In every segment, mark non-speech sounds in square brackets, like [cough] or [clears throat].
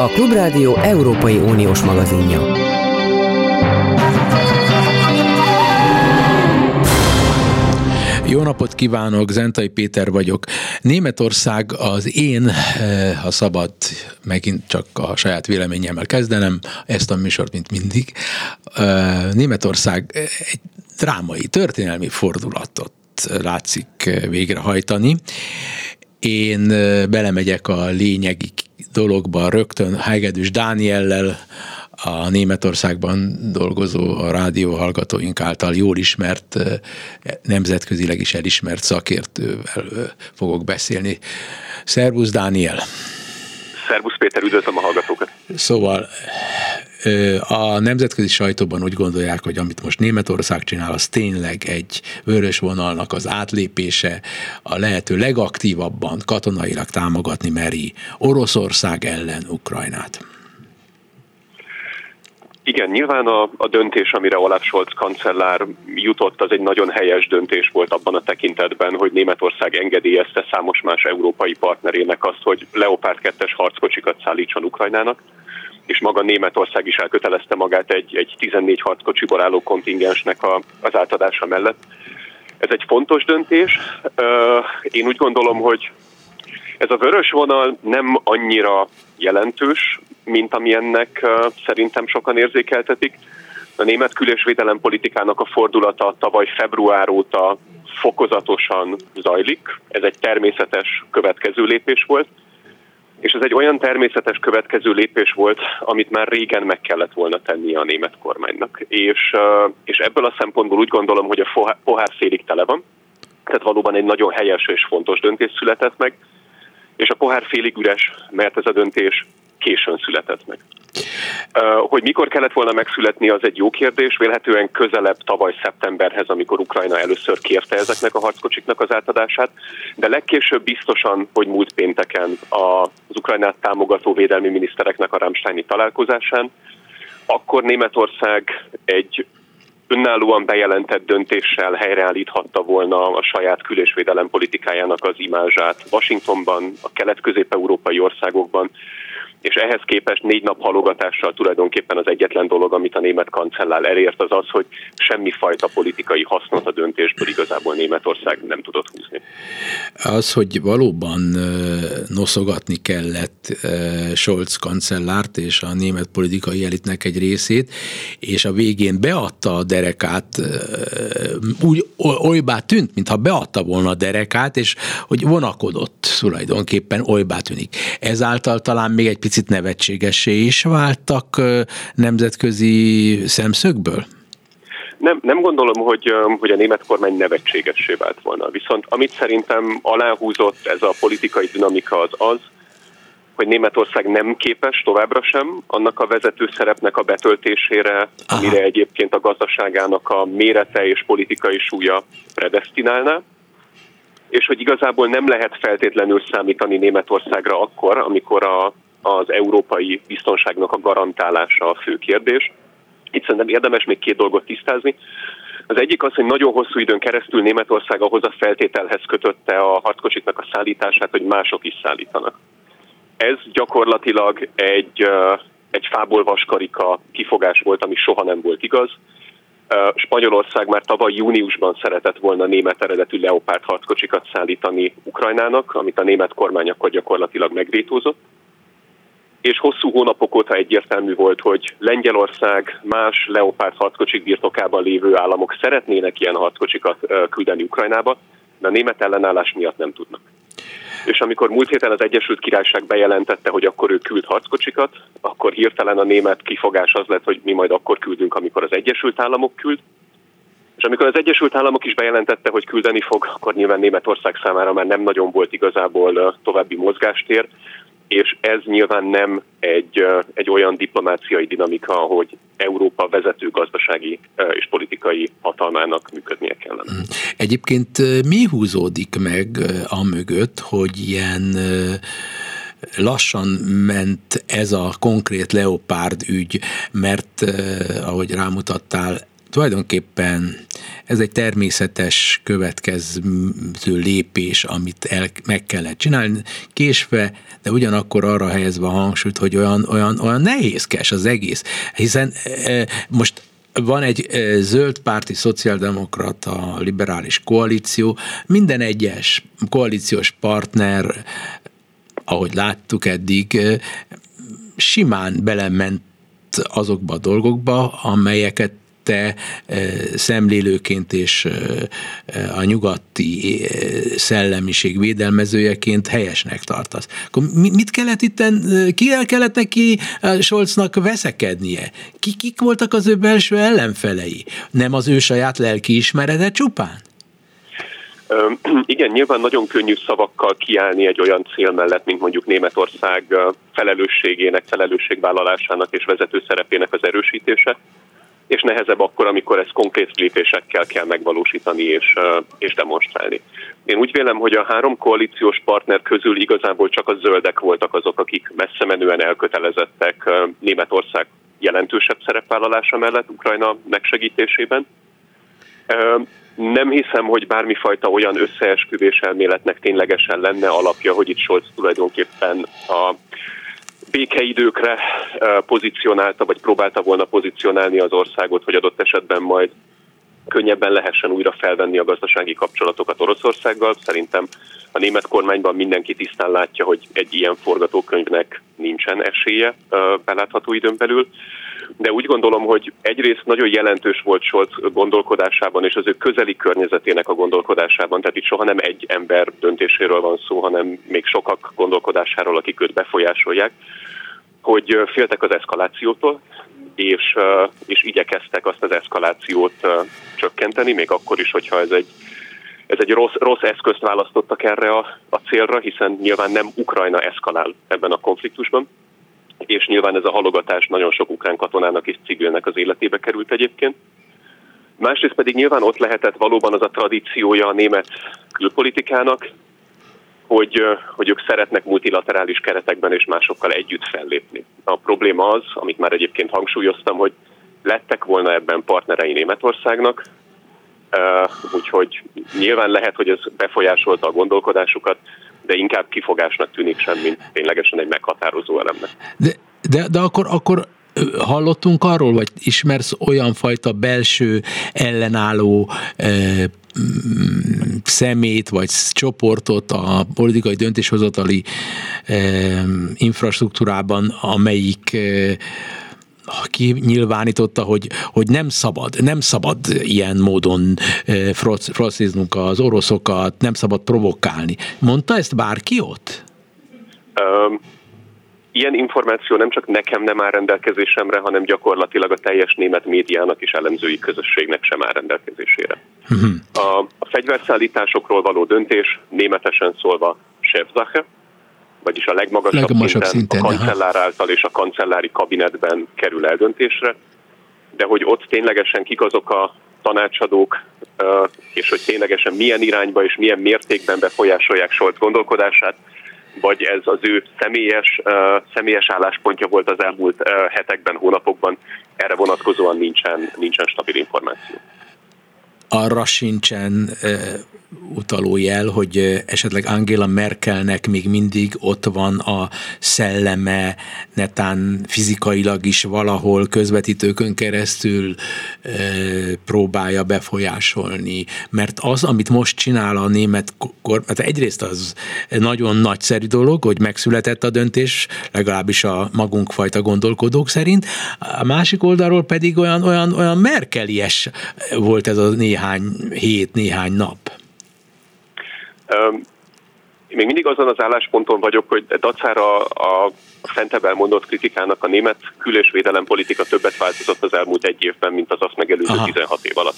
a Klubrádió Európai Uniós magazinja. Jó napot kívánok, Zentai Péter vagyok. Németország az én, eh, ha szabad, megint csak a saját véleményemmel kezdenem, ezt a műsort, mint mindig. Eh, Németország egy drámai, történelmi fordulatot látszik végrehajtani. Én belemegyek a lényegi dologba rögtön Hegedűs Dániellel, a Németországban dolgozó a rádió hallgatóink által jól ismert, nemzetközileg is elismert szakértővel fogok beszélni. Szervusz Dániel! Szervusz Péter, üdvözlöm a hallgatókat! Szóval a nemzetközi sajtóban úgy gondolják, hogy amit most Németország csinál, az tényleg egy vörös vonalnak az átlépése, a lehető legaktívabban katonailag támogatni meri Oroszország ellen Ukrajnát. Igen, nyilván a, a döntés, amire Olaf Scholz kancellár jutott, az egy nagyon helyes döntés volt abban a tekintetben, hogy Németország engedélyezte számos más európai partnerének azt, hogy Leopard 2-es harckocsikat szállítson Ukrajnának és maga Németország is elkötelezte magát egy, egy 14 harckocsiból álló kontingensnek a, az átadása mellett. Ez egy fontos döntés. Én úgy gondolom, hogy ez a vörös vonal nem annyira jelentős, mint amilyennek szerintem sokan érzékeltetik. A német kül- és politikának a fordulata tavaly február óta fokozatosan zajlik. Ez egy természetes következő lépés volt. És ez egy olyan természetes következő lépés volt, amit már régen meg kellett volna tennie a német kormánynak. És, és ebből a szempontból úgy gondolom, hogy a pohár félig tele van, tehát valóban egy nagyon helyes és fontos döntés született meg, és a pohár félig üres, mert ez a döntés későn született meg. Hogy mikor kellett volna megszületni, az egy jó kérdés. Vélhetően közelebb tavaly szeptemberhez, amikor Ukrajna először kérte ezeknek a harckocsiknak az átadását, de legkésőbb biztosan, hogy múlt pénteken az Ukrajnát támogató védelmi minisztereknek a Ramsteini találkozásán, akkor Németország egy önállóan bejelentett döntéssel helyreállíthatta volna a saját kül- politikájának az imázsát Washingtonban, a kelet-közép-európai országokban, és ehhez képest négy nap halogatással tulajdonképpen az egyetlen dolog, amit a német kancellár elért, az az, hogy semmifajta politikai hasznot a döntésből igazából Németország nem tudott húzni. Az, hogy valóban noszogatni kellett Scholz kancellárt és a német politikai elitnek egy részét, és a végén beadta a derekát, úgy olybá tűnt, mintha beadta volna a derekát, és hogy vonakodott tulajdonképpen olybá tűnik. Ezáltal talán még egy picit nevetségessé is váltak nemzetközi szemszögből? Nem, nem gondolom, hogy, hogy a német kormány nevetségessé vált volna. Viszont amit szerintem aláhúzott ez a politikai dinamika az az, hogy Németország nem képes továbbra sem annak a vezető szerepnek a betöltésére, Aha. amire egyébként a gazdaságának a mérete és politikai súlya predestinálná és hogy igazából nem lehet feltétlenül számítani Németországra akkor, amikor a, az európai biztonságnak a garantálása a fő kérdés. Itt szerintem érdemes még két dolgot tisztázni. Az egyik az, hogy nagyon hosszú időn keresztül Németország ahhoz a feltételhez kötötte a harckocsiknak a szállítását, hogy mások is szállítanak. Ez gyakorlatilag egy, egy fából vaskarika kifogás volt, ami soha nem volt igaz. Spanyolország már tavaly júniusban szeretett volna német eredetű Leopard harckocsikat szállítani Ukrajnának, amit a német kormány akkor gyakorlatilag megvétózott és hosszú hónapok óta egyértelmű volt, hogy Lengyelország más Leopard harckocsik birtokában lévő államok szeretnének ilyen harckocsikat küldeni Ukrajnába, de a német ellenállás miatt nem tudnak. És amikor múlt héten az Egyesült Királyság bejelentette, hogy akkor ő küld harckocsikat, akkor hirtelen a német kifogás az lett, hogy mi majd akkor küldünk, amikor az Egyesült Államok küld. És amikor az Egyesült Államok is bejelentette, hogy küldeni fog, akkor nyilván Németország számára már nem nagyon volt igazából további mozgástér, és ez nyilván nem egy, egy olyan diplomáciai dinamika, hogy Európa vezető gazdasági és politikai hatalmának működnie kellene. Mm. Egyébként mi húzódik meg a mögött, hogy ilyen lassan ment ez a konkrét leopárd ügy, mert ahogy rámutattál, tulajdonképpen ez egy természetes következő lépés, amit el, meg kellett csinálni, késve, de ugyanakkor arra helyezve a hangsúlyt, hogy olyan, olyan, olyan nehézkes az egész. Hiszen e, most van egy e, zöld párti szociáldemokrata liberális koalíció, minden egyes koalíciós partner, ahogy láttuk eddig, e, simán belement azokba a dolgokba, amelyeket te szemlélőként és a nyugati szellemiség védelmezőjeként helyesnek tartasz. Akkor mit kellett itt, ki el kellett neki Scholznak veszekednie? Ki, kik voltak az ő belső ellenfelei? Nem az ő saját lelki ismerete csupán? [clears throat] Igen, nyilván nagyon könnyű szavakkal kiállni egy olyan cél mellett, mint mondjuk Németország felelősségének, felelősségvállalásának és vezető szerepének az erősítése és nehezebb akkor, amikor ezt konkrét lépésekkel kell megvalósítani és, és demonstrálni. Én úgy vélem, hogy a három koalíciós partner közül igazából csak a zöldek voltak azok, akik messze menően elkötelezettek Németország jelentősebb szerepvállalása mellett Ukrajna megsegítésében. Nem hiszem, hogy bármifajta olyan összeesküvés elméletnek ténylegesen lenne alapja, hogy itt Scholz tulajdonképpen a békeidőkre pozícionálta, vagy próbálta volna pozícionálni az országot, hogy adott esetben majd könnyebben lehessen újra felvenni a gazdasági kapcsolatokat Oroszországgal. Szerintem a német kormányban mindenki tisztán látja, hogy egy ilyen forgatókönyvnek nincsen esélye belátható időn belül. De úgy gondolom, hogy egyrészt nagyon jelentős volt Scholz gondolkodásában és az ő közeli környezetének a gondolkodásában, tehát itt soha nem egy ember döntéséről van szó, hanem még sokak gondolkodásáról, akik őt befolyásolják hogy féltek az eszkalációtól, és, és igyekeztek azt az eszkalációt csökkenteni, még akkor is, hogyha ez egy, ez egy rossz, rossz eszközt választottak erre a, a célra, hiszen nyilván nem Ukrajna eszkalál ebben a konfliktusban, és nyilván ez a halogatás nagyon sok ukrán katonának és civilnek az életébe került egyébként. Másrészt pedig nyilván ott lehetett valóban az a tradíciója a német külpolitikának, hogy, hogy ők szeretnek multilaterális keretekben és másokkal együtt fellépni. A probléma az, amit már egyébként hangsúlyoztam, hogy lettek volna ebben partnerei Németországnak, úgyhogy nyilván lehet, hogy ez befolyásolta a gondolkodásukat, de inkább kifogásnak tűnik sem, mint ténylegesen egy meghatározó elemnek. De, de, de akkor, akkor hallottunk arról, vagy ismersz olyan fajta belső ellenálló szemét vagy csoportot a politikai döntéshozatali infrastruktúrában, amelyik ki nyilvánította, hogy, hogy nem szabad, nem szabad ilyen módon frociznunk az oroszokat, nem szabad provokálni. Mondta ezt bárki ott? Um Ilyen információ nem csak nekem nem áll rendelkezésemre, hanem gyakorlatilag a teljes német médiának és elemzői közösségnek sem áll rendelkezésére. Uh-huh. A, a fegyverszállításokról való döntés németesen szólva Chefsache, vagyis a legmagasabb, legmagasabb szinten, szinten a kancellár által és a kancellári kabinetben kerül eldöntésre, de hogy ott ténylegesen kik azok a tanácsadók, és hogy ténylegesen milyen irányba és milyen mértékben befolyásolják Scholz gondolkodását, vagy ez az ő személyes, személyes álláspontja volt az elmúlt hetekben, hónapokban, erre vonatkozóan nincsen, nincsen stabil információ. Arra sincsen uh, utaló jel, hogy esetleg Angela Merkelnek még mindig ott van a szelleme, netán fizikailag is valahol közvetítőkön keresztül e, próbálja befolyásolni. Mert az, amit most csinál a német kormány, hát egyrészt az nagyon nagyszerű dolog, hogy megszületett a döntés, legalábbis a magunk fajta gondolkodók szerint, a másik oldalról pedig olyan, olyan, olyan merkelies volt ez a néhány hét, néhány nap. Én még mindig azon az állásponton vagyok, hogy dacára a fentebb elmondott kritikának a német kül- és védelempolitika többet változott az elmúlt egy évben, mint az azt megelőző Aha. 16 év alatt.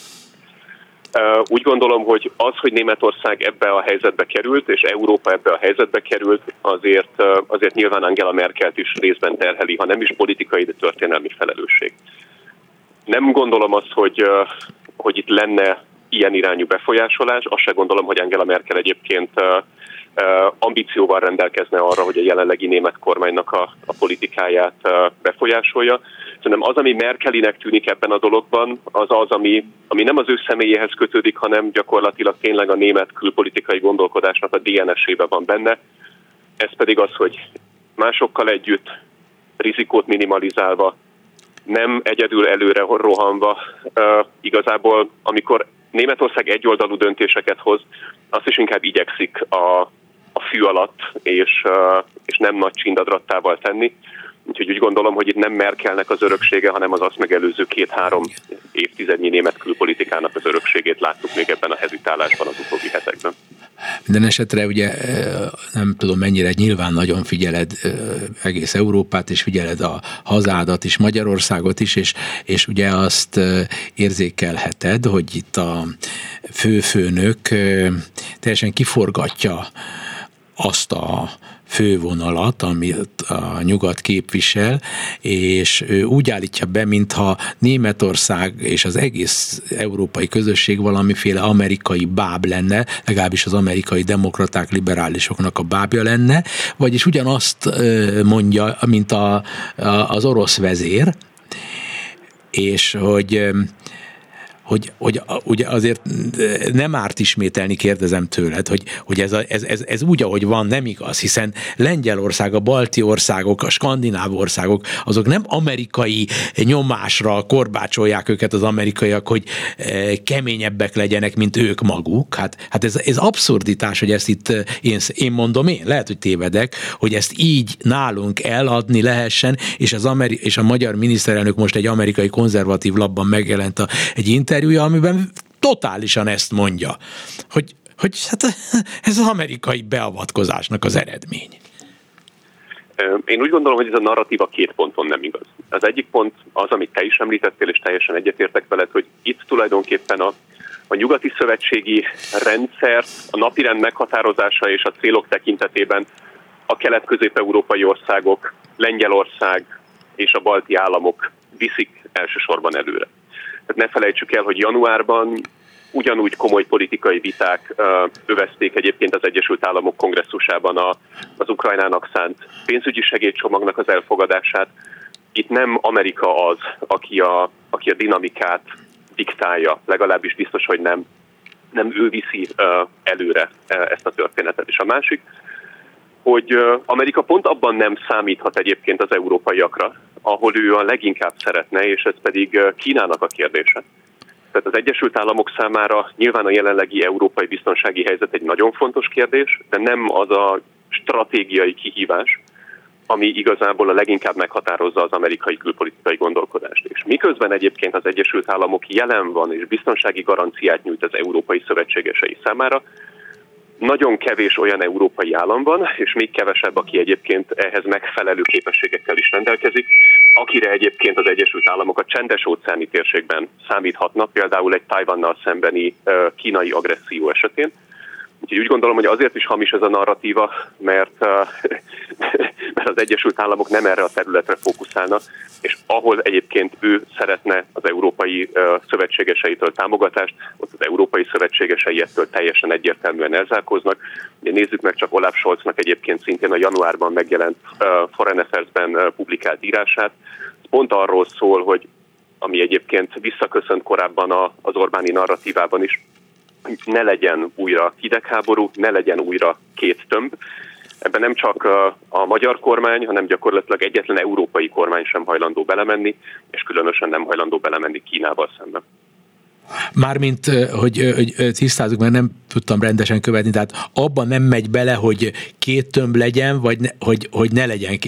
Úgy gondolom, hogy az, hogy Németország ebbe a helyzetbe került, és Európa ebbe a helyzetbe került, azért, azért nyilván Angela Merkelt is részben terheli, ha nem is politikai, de történelmi felelősség. Nem gondolom azt, hogy, hogy itt lenne ilyen irányú befolyásolás. Azt se gondolom, hogy Angela Merkel egyébként ambícióval rendelkezne arra, hogy a jelenlegi német kormánynak a, a politikáját befolyásolja. Szerintem az, ami Merkelinek tűnik ebben a dologban, az az, ami, ami nem az ő személyéhez kötődik, hanem gyakorlatilag tényleg a német külpolitikai gondolkodásnak a DNS-ébe van benne. Ez pedig az, hogy másokkal együtt, rizikót minimalizálva, nem egyedül előre rohanva, igazából amikor Németország egyoldalú döntéseket hoz, azt is inkább igyekszik a, a fű alatt, és, és nem nagy csindadrattával tenni. Úgyhogy úgy gondolom, hogy itt nem Merkelnek az öröksége, hanem az azt megelőző két-három évtizednyi német külpolitikának az örökségét láttuk még ebben a hezitálásban az utóbbi hetekben. Minden esetre ugye nem tudom mennyire nyilván nagyon figyeled egész Európát, és figyeled a hazádat is, Magyarországot is, és, és ugye azt érzékelheted, hogy itt a főfőnök teljesen kiforgatja azt a fővonalat, amit a nyugat képvisel, és ő úgy állítja be, mintha Németország és az egész európai közösség valamiféle amerikai báb lenne, legalábbis az amerikai demokraták, liberálisoknak a bábja lenne, vagyis ugyanazt mondja, mint a, a, az orosz vezér, és hogy hogy, hogy ugye azért nem árt ismételni, kérdezem tőled, hogy, hogy ez, a, ez, ez, ez úgy, ahogy van, nem igaz, hiszen Lengyelország, a balti országok, a skandináv országok, azok nem amerikai nyomásra korbácsolják őket az amerikaiak, hogy eh, keményebbek legyenek, mint ők maguk. Hát, hát ez, ez abszurditás, hogy ezt itt eh, én, én mondom én, lehet, hogy tévedek, hogy ezt így nálunk eladni lehessen, és, az Ameri- és a magyar miniszterelnök most egy amerikai konzervatív labban megjelent a, egy interjú, interjúja, amiben totálisan ezt mondja, hogy, hogy hát [laughs] ez az amerikai beavatkozásnak az eredmény. Én úgy gondolom, hogy ez a narratíva két ponton nem igaz. Az egyik pont az, amit te is említettél, és teljesen egyetértek veled, hogy itt tulajdonképpen a, a nyugati szövetségi rendszer, a napirend meghatározása és a célok tekintetében a kelet-közép-európai országok, Lengyelország és a balti államok viszik elsősorban előre. Tehát ne felejtsük el, hogy januárban ugyanúgy komoly politikai viták övezték egyébként az Egyesült Államok kongresszusában a, az Ukrajnának szánt pénzügyi segélycsomagnak az elfogadását. Itt nem Amerika az, aki a, aki a dinamikát diktálja, legalábbis biztos, hogy nem, nem ő viszi előre ezt a történetet. És a másik, hogy Amerika pont abban nem számíthat egyébként az európaiakra, ahol ő a leginkább szeretne, és ez pedig Kínának a kérdése. Tehát az Egyesült Államok számára nyilván a jelenlegi európai biztonsági helyzet egy nagyon fontos kérdés, de nem az a stratégiai kihívás, ami igazából a leginkább meghatározza az amerikai külpolitikai gondolkodást. És miközben egyébként az Egyesült Államok jelen van és biztonsági garanciát nyújt az európai szövetségesei számára, nagyon kevés olyan európai állam van, és még kevesebb, aki egyébként ehhez megfelelő képességekkel is rendelkezik, akire egyébként az Egyesült Államok a csendes óceáni térségben számíthatnak, például egy Tajvannal szembeni kínai agresszió esetén. Úgyhogy úgy gondolom, hogy azért is hamis ez a narratíva, mert, [laughs] mert az Egyesült Államok nem erre a területre fókuszálna, és ahol egyébként ő szeretne az európai szövetségeseitől támogatást, ott az európai szövetségesei ettől teljesen egyértelműen elzárkoznak. Ugye nézzük meg csak Olaf Scholznak egyébként szintén a januárban megjelent Foreign Affairs-ben publikált írását. Pont arról szól, hogy ami egyébként visszaköszönt korábban az Orbáni narratívában is, ne legyen újra hidegháború, ne legyen újra két tömb. Ebben nem csak a magyar kormány, hanem gyakorlatilag egyetlen európai kormány sem hajlandó belemenni, és különösen nem hajlandó belemenni Kínával szemben. Mármint, hogy, hogy tisztázzuk, mert nem tudtam rendesen követni, tehát abban nem megy bele, hogy két tömb legyen, vagy ne, hogy, hogy ne legyen.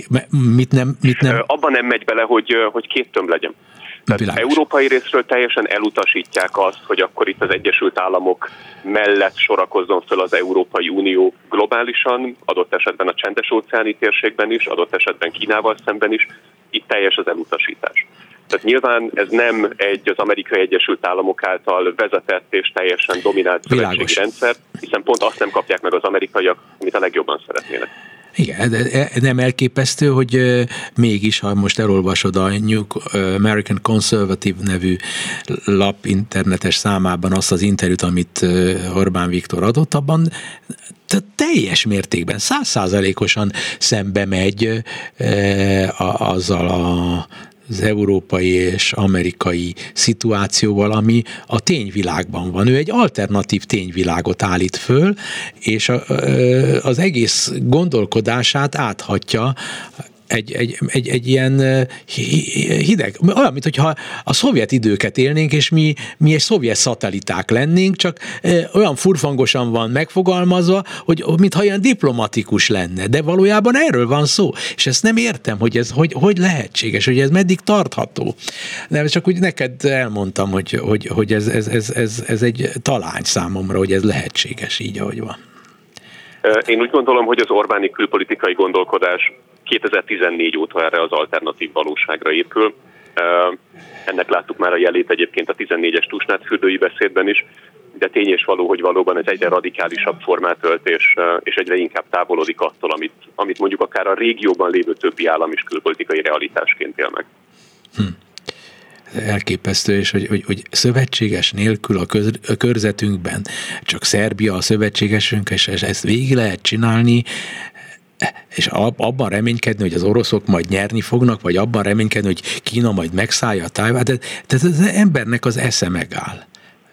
Mit nem, mit nem? Abban nem megy bele, hogy, hogy két tömb legyen. Tehát Világos. európai részről teljesen elutasítják azt, hogy akkor itt az Egyesült Államok mellett sorakozzon föl az Európai Unió globálisan, adott esetben a csendes óceáni térségben is, adott esetben Kínával szemben is. Itt teljes az elutasítás. Tehát nyilván ez nem egy az Amerikai Egyesült Államok által vezetett és teljesen dominált szövetségi rendszer, hiszen pont azt nem kapják meg az amerikaiak, amit a legjobban szeretnének. Igen, de nem elképesztő, hogy mégis, ha most elolvasod a New American Conservative nevű lap internetes számában azt az interjút, amit Orbán Viktor adott, abban teljes mértékben, százszázalékosan szembe megy azzal a az európai és amerikai szituációval, ami a tényvilágban van. Ő egy alternatív tényvilágot állít föl, és az egész gondolkodását áthatja egy, egy, egy, egy ilyen hideg, olyan, mintha a szovjet időket élnénk, és mi, mi egy szovjet szateliták lennénk, csak olyan furfangosan van megfogalmazva, hogy mintha ilyen diplomatikus lenne, de valójában erről van szó, és ezt nem értem, hogy ez hogy, hogy lehetséges, hogy ez meddig tartható. Nem, csak úgy neked elmondtam, hogy, hogy, hogy ez, ez, ez, ez, ez egy talány számomra, hogy ez lehetséges így, ahogy van. Én úgy gondolom, hogy az Orbáni külpolitikai gondolkodás 2014 óta erre az alternatív valóságra épül. Ennek láttuk már a jelét egyébként a 14-es Tusnát fürdői beszédben is, de tény és való, hogy valóban ez egyre radikálisabb formát ölt, és, és egyre inkább távolodik attól, amit, amit mondjuk akár a régióban lévő többi állam is külpolitikai realitásként él meg. Hm elképesztő, és hogy, hogy, hogy szövetséges nélkül a, köz, a körzetünkben csak Szerbia a szövetségesünk, és ezt végig lehet csinálni, és abban reménykedni, hogy az oroszok majd nyerni fognak, vagy abban reménykedni, hogy Kína majd megszállja a tájvát, de, de az embernek az esze megáll.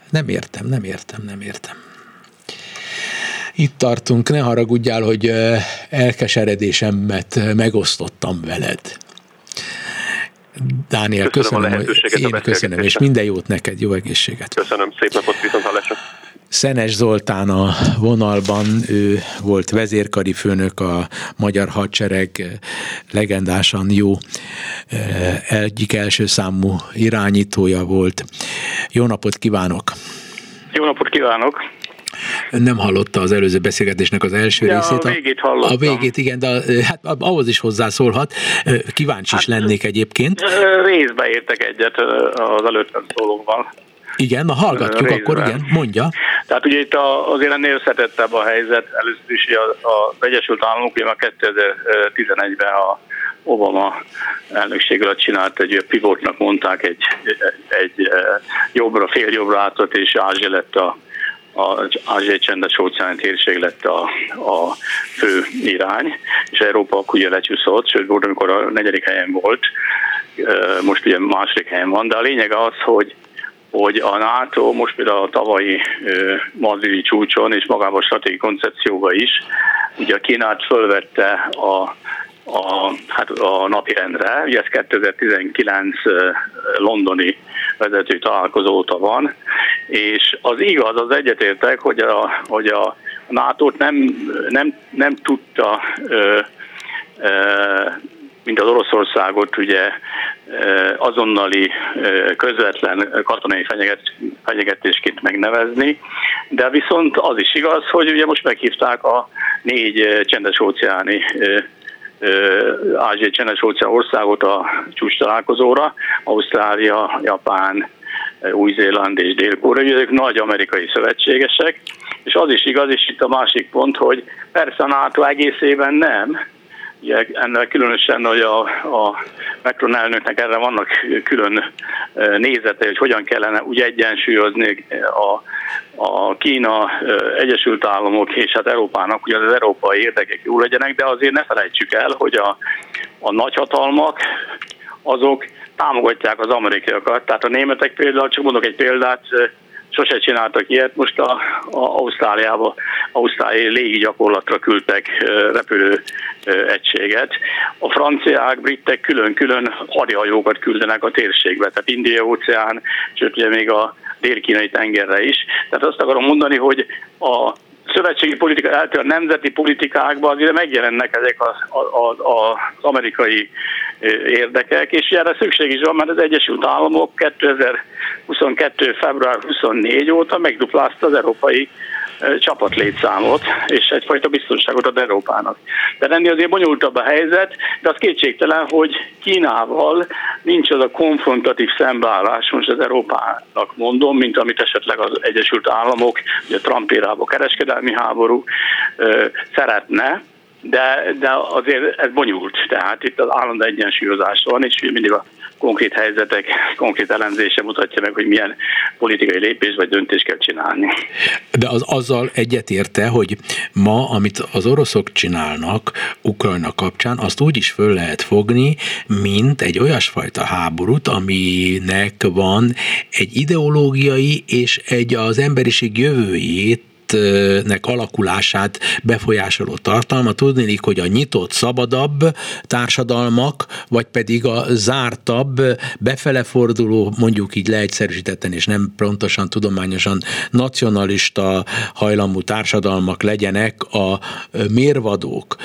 Nem értem, nem értem, nem értem. Itt tartunk, ne haragudjál, hogy elkeseredésemet megosztottam veled. Dániel, köszönöm, köszönöm hogy én köszönöm, és minden jót neked, jó egészséget. Köszönöm, szép napot, viszont hallásra. Szenes Zoltán a vonalban, ő volt vezérkari főnök a Magyar Hadsereg legendásan jó eh, egyik első számú irányítója volt. Jó napot kívánok! Jó napot kívánok! nem hallotta az előző beszélgetésnek az első ja, részét. A végét hallottam. A végét, igen, de hát ahhoz is hozzászólhat. Kíváncsi is hát, lennék egyébként. Részbe értek egyet az előttem szólóval. Igen, na hallgatjuk, Részben. akkor igen, mondja. Tehát ugye itt azért ennél összetettebb a helyzet. Először is az Egyesült Államok már 2011-ben a Obama elnökség alatt csinált egy pivotnak mondták egy, egy jobbra, fél jobbra átott, és Ázsia lett a az ázsiai csendes óceáni térség lett a, a fő irány, és Európa akkor ugye lecsúszott, sőt volt, amikor a negyedik helyen volt, most ugye második helyen van, de a lényeg az, hogy hogy a NATO most például a tavalyi madridi csúcson és magában a stratégiai koncepcióba is, ugye a Kínát fölvette a a, hát a napirendre. Ugye ez 2019 londoni vezető találkozó óta van, és az igaz, az egyetértek, hogy a, hogy a nato nem, nem, nem tudta ö, ö, mint az Oroszországot ugye azonnali közvetlen katonai fenyegetésként megnevezni, de viszont az is igaz, hogy ugye most meghívták a négy csendes óceáni ázsiai csendes óceán országot a csúcs találkozóra, Ausztrália, Japán, új-Zéland és Dél-Korea, ezek nagy amerikai szövetségesek, és az is igaz, és itt a másik pont, hogy persze a NATO egészében nem, Ugye ennek különösen, hogy a, a Macron elnöknek erre vannak külön nézete, hogy hogyan kellene úgy egyensúlyozni a, a Kína, Egyesült Államok és hát Európának, ugye az európai érdekek jó legyenek, de azért ne felejtsük el, hogy a, a nagyhatalmak azok támogatják az amerikaiakat. Tehát a németek például, csak mondok egy példát, sose csináltak ilyet, most a, a Ausztráliába, ausztráliai légi gyakorlatra küldtek repülő egységet. A franciák, britek külön-külön hadihajókat küldenek a térségbe, tehát India óceán, sőt ugye még a dél-kínai tengerre is. Tehát azt akarom mondani, hogy a szövetségi politika eltől a nemzeti politikákban azért megjelennek ezek az, az, az amerikai érdekek, és erre szükség is van, mert az Egyesült Államok 2022. február 24 óta megduplázta az európai csapatlétszámot, és egyfajta biztonságot ad Európának. De ennél azért bonyolultabb a helyzet, de az kétségtelen, hogy Kínával nincs az a konfrontatív szembeállás, most az Európának mondom, mint amit esetleg az Egyesült Államok, ugye Trump a kereskedelmi háború szeretne, de, de azért ez bonyolult, tehát itt az állandó egyensúlyozás van, és mindig a konkrét helyzetek, konkrét elemzése mutatja meg, hogy milyen politikai lépés vagy döntés kell csinálni. De az azzal egyetérte, hogy ma, amit az oroszok csinálnak Ukrajna kapcsán, azt úgy is föl lehet fogni, mint egy olyasfajta háborút, aminek van egy ideológiai és egy az emberiség jövőjét nek alakulását befolyásoló tartalma. Tudnélik, hogy a nyitott, szabadabb társadalmak, vagy pedig a zártabb, befele forduló, mondjuk így leegyszerűsítetten és nem pontosan tudományosan nacionalista hajlamú társadalmak legyenek a mérvadók.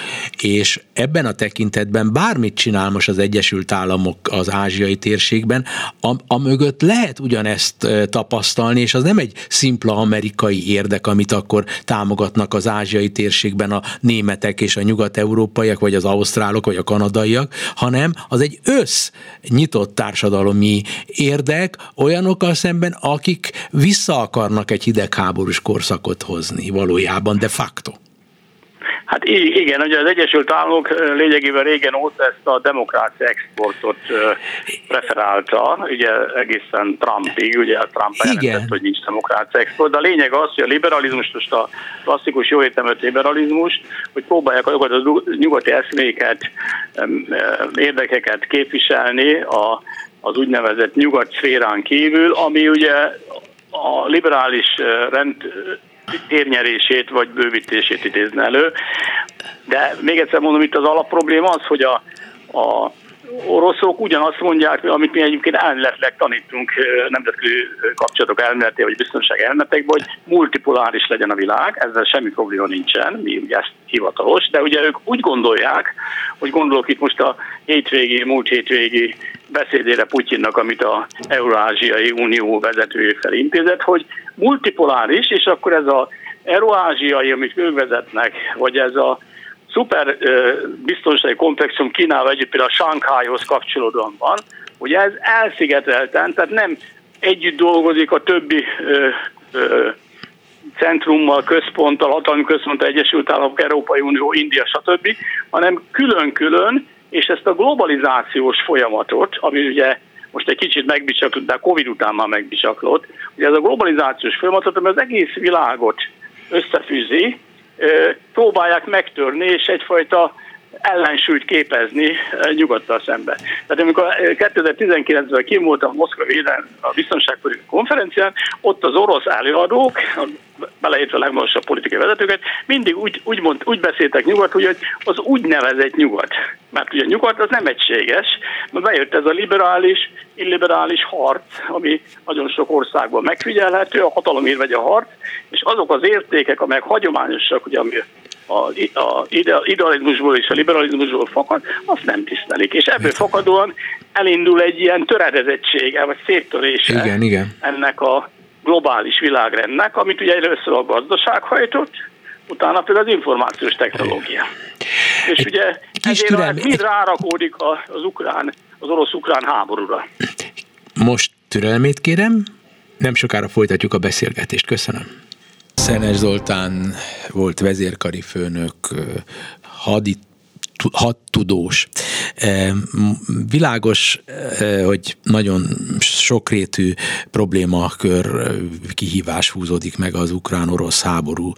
És ebben a tekintetben bármit csinál most az Egyesült Államok az ázsiai térségben, a, a mögött lehet ugyanezt tapasztalni, és az nem egy szimpla amerikai érdek, amit akkor támogatnak az ázsiai térségben a németek és a nyugat-európaiak, vagy az ausztrálok, vagy a kanadaiak, hanem az egy össz nyitott társadalomi érdek olyanokkal szemben, akik vissza akarnak egy hidegháborús korszakot hozni valójában de facto. Hát igen, ugye az Egyesült Államok lényegében régen óta ezt a demokrácia exportot preferálta, ugye egészen Trumpig, ugye a Trump jelentett, hogy nincs demokrácia export, de a lényeg az, hogy a liberalizmus, most a klasszikus jó értelmet liberalizmus, hogy próbálják azokat a nyugati eszméket, érdekeket képviselni a, az úgynevezett nyugat szférán kívül, ami ugye a liberális rend térnyerését vagy bővítését idézne elő. De még egyszer mondom, itt az alapprobléma az, hogy a, a oroszok ugyanazt mondják, amit mi egyébként elméletileg tanítunk nemzetközi kapcsolatok elméleti vagy biztonság elméletekben, hogy multipoláris legyen a világ, ezzel semmi probléma nincsen, mi ugye ezt hivatalos, de ugye ők úgy gondolják, hogy gondolok itt most a hétvégi, múlt hétvégi beszédére Putyinnak, amit a Eurázsiai Unió vezetője felintézett, hogy multipoláris, és akkor ez a Eurázsiai, amit ők vezetnek, vagy ez a szuper biztonsági komplexum Kínával együtt például a Shanghaihoz kapcsolódóan van, hogy ez elszigetelten, tehát nem együtt dolgozik a többi centrummal, központtal, hatalmi központtal, Egyesült Államok, Európai Unió, India, stb., hanem külön-külön, és ezt a globalizációs folyamatot, ami ugye most egy kicsit megbicsaklott, de a Covid után már megbicsaklott, ugye ez a globalizációs folyamatot, ami az egész világot összefűzi, próbálják megtörni, és egyfajta ellensúlyt képezni nyugattal szemben. Tehát amikor 2019-ben kim voltam Moszkva véden a biztonságpolitikai konferencián, ott az orosz előadók, beleértve a legmagasabb politikai vezetőket, mindig úgy, úgy, mond, úgy beszéltek nyugat, hogy az úgynevezett nyugat. Mert ugye a nyugat az nem egységes, mert bejött ez a liberális, illiberális harc, ami nagyon sok országban megfigyelhető, a hatalomért vagy a harc, és azok az értékek, amelyek hagyományosak, ugye, ami a, a idealizmusból és a liberalizmusból fakad, azt nem tisztelik. És ebből fakadóan elindul egy ilyen töredezettsége, vagy széttörése igen, igen. ennek a globális világrendnek, amit ugye először a gazdaság hajtott, utána pedig az információs technológia. És egy, ugye ezért türelmi, mind egy... rárakódik az ukrán, az orosz-ukrán háborúra. Most türelmét kérem, nem sokára folytatjuk a beszélgetést. Köszönöm. Szenes Zoltán volt vezérkari főnök, hadit hadtudós. Világos, hogy nagyon sokrétű problémakör, kihívás húzódik meg az ukrán-orosz háború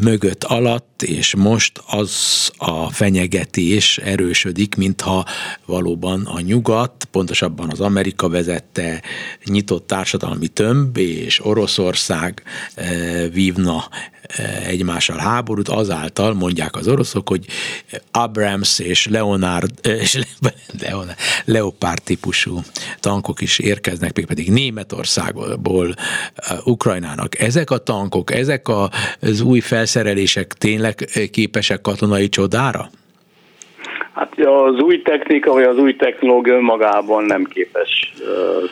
mögött alatt, és most az a fenyegetés erősödik, mintha valóban a nyugat, pontosabban az Amerika vezette nyitott társadalmi tömb és Oroszország vívna egymással háborút, azáltal mondják az oroszok, hogy Abrams és Leonard, és [laughs] Leonard, Leopard típusú tankok is érkeznek, még pedig Németországból Ukrajnának. Ezek a tankok, ezek az új felszerelések tényleg képesek katonai csodára? Hát az új technika vagy az új technológia önmagában nem képes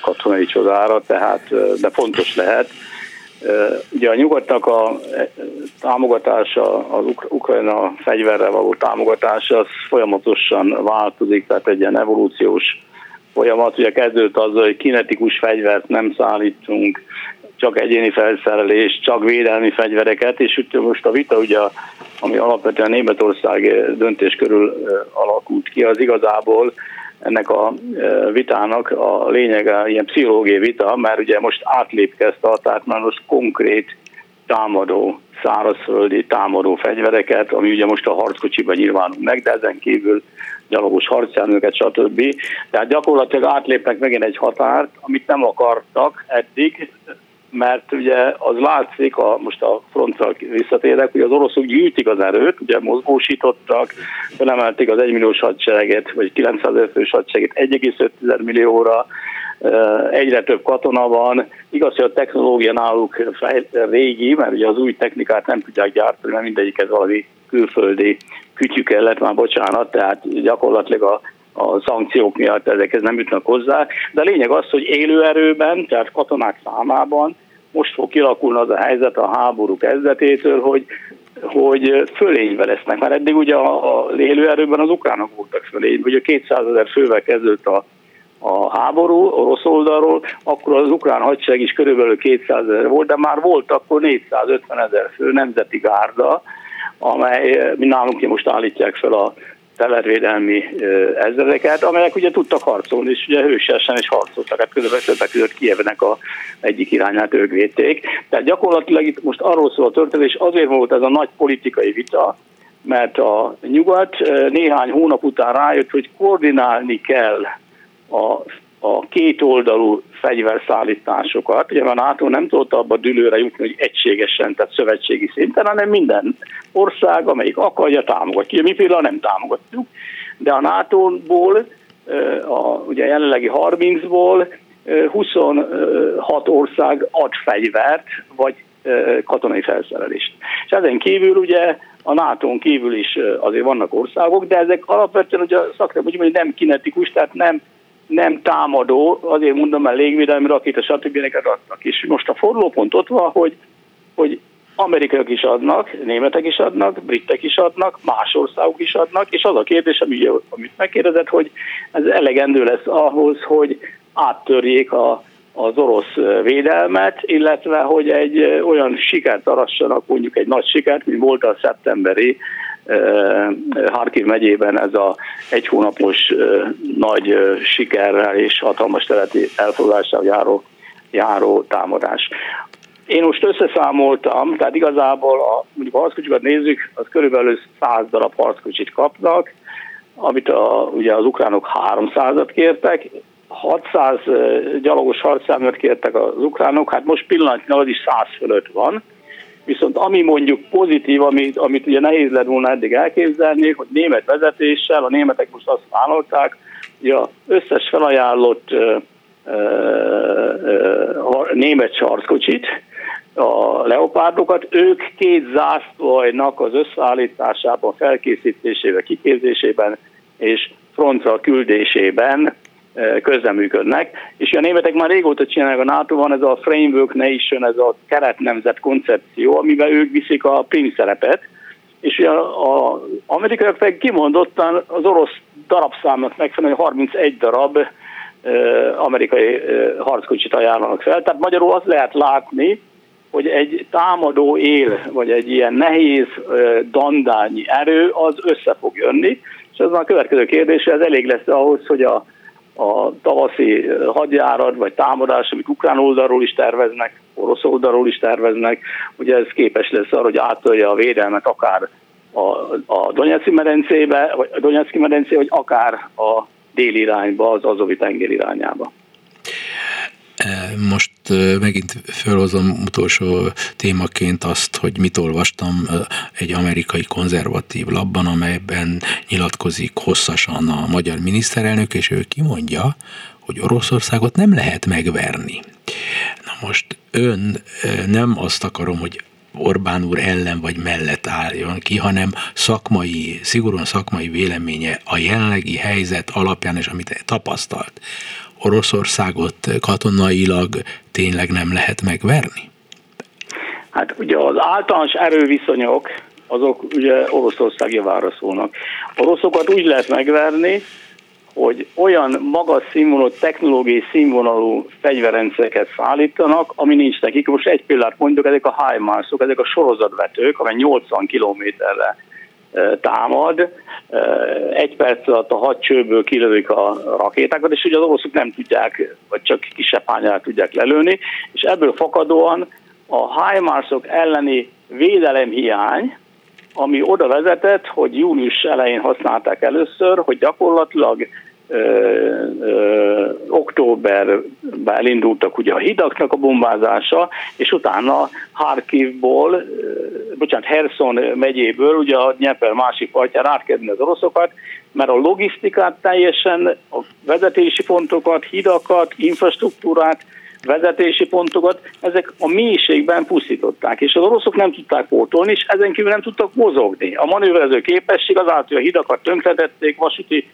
katonai csodára, tehát de fontos lehet Ugye a nyugatnak a e, támogatása, az Ukrajna fegyverrel való támogatása, az folyamatosan változik, tehát egy ilyen evolúciós folyamat. Ugye kezdődött azzal, hogy kinetikus fegyvert nem szállítunk, csak egyéni felszerelés, csak védelmi fegyvereket, és most a vita, ugye, ami alapvetően Németország döntés körül alakult ki, az igazából ennek a vitának a lényege ilyen pszichológiai vita, mert ugye most átlépkezte a tehát már most konkrét támadó, szárazföldi támadó fegyvereket, ami ugye most a harckocsiban nyilvánul meg, de ezen kívül gyalogos harcjárműket, stb. Tehát gyakorlatilag átlépnek megint egy határt, amit nem akartak eddig, mert ugye az látszik, a, most a frontra visszatérek, hogy az oroszok gyűjtik az erőt, ugye mozgósítottak, felemelték az 1 milliós hadsereget, vagy 900 fős hadsereget 1,5 millióra, egyre több katona van. Igaz, hogy a technológia náluk régi, mert ugye az új technikát nem tudják gyártani, mert mindegyiket valami külföldi kütyű kellett már, bocsánat, tehát gyakorlatilag a a szankciók miatt ezekhez nem jutnak hozzá. De a lényeg az, hogy élőerőben, tehát katonák számában most fog kilakulni az a helyzet a háború kezdetétől, hogy hogy fölénybe lesznek. Már eddig ugye a, a élőerőben az ukránok voltak fölény, ugye 200 ezer fővel kezdődött a, a háború orosz oldalról, akkor az ukrán hadsereg is körülbelül 200 ezer volt, de már volt akkor 450 ezer fő nemzeti gárda, amely, mi nálunk most állítják fel a területvédelmi ezredeket, amelyek ugye tudtak harcolni, és ugye hősesen is harcoltak, hát közben többek között Kievnek a egyik irányát ők védték. Tehát gyakorlatilag itt most arról szól a történet, és azért volt ez a nagy politikai vita, mert a nyugat néhány hónap után rájött, hogy koordinálni kell a a kétoldalú fegyverszállításokat. Ugye a NATO nem tudott abba dülőre jutni, hogy egységesen, tehát szövetségi szinten, hanem minden ország, amelyik akarja, támogatja. Mi például nem támogatjuk, de a NATO-ból, a, ugye jelenlegi 30-ból 26 ország ad fegyvert, vagy katonai felszerelést. És ezen kívül ugye a nato kívül is azért vannak országok, de ezek alapvetően ugye szakra, hogy nem kinetikus, tehát nem nem támadó, azért mondom, mert légvédelmi rakéta, stb. adnak. És most a fordulópont ott van, hogy, hogy amerikaiak is adnak, németek is adnak, britek is adnak, más országok is adnak, és az a kérdés, amit megkérdezett, hogy ez elegendő lesz ahhoz, hogy áttörjék a, az orosz védelmet, illetve hogy egy olyan sikert arassanak, mondjuk egy nagy sikert, mint volt a szeptemberi Harkiv megyében ez a egy hónapos nagy sikerrel és hatalmas területi elfoglalással járó, járó támadás. Én most összeszámoltam, tehát igazából a, mondjuk a harckocsikat nézzük, az körülbelül 100 darab harckocsit kapnak, amit a, ugye az ukránok 300-at kértek, 600 gyalogos harcjárművet kértek az ukránok, hát most pillanatnyilag az is 100 fölött van, Viszont ami mondjuk pozitív, amit, amit ugye nehéz lett volna eddig elképzelni, hogy német vezetéssel, a németek most azt vállalták, hogy az összes felajánlott ö, ö, ö, német sarckocsit, a leopárdokat, ők két zászlóajnak az összeállításában, felkészítésében, kiképzésében és frontra küldésében közreműködnek, és a németek már régóta csinálják a nato van ez a Framework Nation, ez a keretnemzet koncepció, amiben ők viszik a prim szerepet, és az amerikaiak pedig kimondottan az orosz darabszámnak megfelelően 31 darab amerikai harckocsit ajánlanak fel. Tehát magyarul azt lehet látni, hogy egy támadó él, vagy egy ilyen nehéz dandányi erő, az össze fog jönni, és ez a következő kérdés, ez elég lesz ahhoz, hogy a a tavaszi hadjárad vagy támadás, amit ukrán oldalról is terveznek, orosz oldalról is terveznek, ugye ez képes lesz arra, hogy átölje a védelmet akár a, a Donetszki medencébe, vagy a Donetszki medencé, vagy akár a déli irányba, az Azovi tenger irányába. Most megint felhozom utolsó témaként azt, hogy mit olvastam egy amerikai konzervatív labban, amelyben nyilatkozik hosszasan a magyar miniszterelnök, és ő kimondja, hogy Oroszországot nem lehet megverni. Na most ön nem azt akarom, hogy Orbán úr ellen vagy mellett álljon ki, hanem szakmai, szigorúan szakmai véleménye a jelenlegi helyzet alapján, és amit tapasztalt, Oroszországot katonailag tényleg nem lehet megverni? Hát ugye az általános erőviszonyok azok ugye Oroszország javára szólnak. Oroszokat úgy lehet megverni, hogy olyan magas színvonalú, technológiai színvonalú fegyverrendszereket szállítanak, ami nincs nekik. Most egy példát mondjuk, ezek a HIMARS-ok, ezek a sorozatvetők, amely 80 kilométerre támad, egy perc alatt a hat csőből kilövik a rakétákat, és ugye az oroszok nem tudják, vagy csak kisebb hányára tudják lelőni, és ebből fakadóan a HIMARS-ok elleni védelemhiány, ami oda vezetett, hogy június elején használták először, hogy gyakorlatilag októberben elindultak ugye a hidaknak a bombázása, és utána Harkivból, bocsánat, Herson megyéből, ugye a Nyeper másik partjára átkedni az oroszokat, mert a logisztikát teljesen, a vezetési pontokat, hidakat, infrastruktúrát, vezetési pontokat, ezek a mélységben pusztították, és az oroszok nem tudták pótolni, és ezen kívül nem tudtak mozogni. A manőverező képesség azáltal, hogy a hidakat tönkretették, vasúti